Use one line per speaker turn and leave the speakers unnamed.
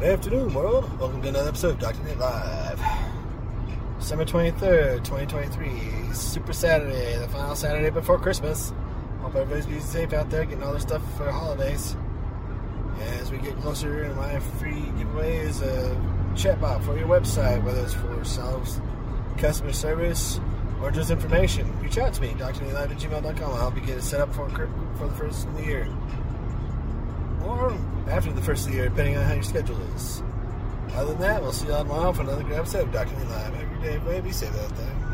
Good afternoon, world. Welcome to another episode of Dr. Nate Live. December 23rd, 2023. Super Saturday, the final Saturday before Christmas. Hope everybody's being safe out there, getting all their stuff for the holidays. As we get closer, my free giveaway is a uh, chatbot for your website, whether it's for sales, customer service, or just information. Reach out to me, drnatelive at gmail.com. I'll help you get it set up for, for the first of the year. After the first of the year, depending on how your schedule is. Other than that, we'll see you all tomorrow for another good episode of Dr. Live. Every day, baby, say that thing.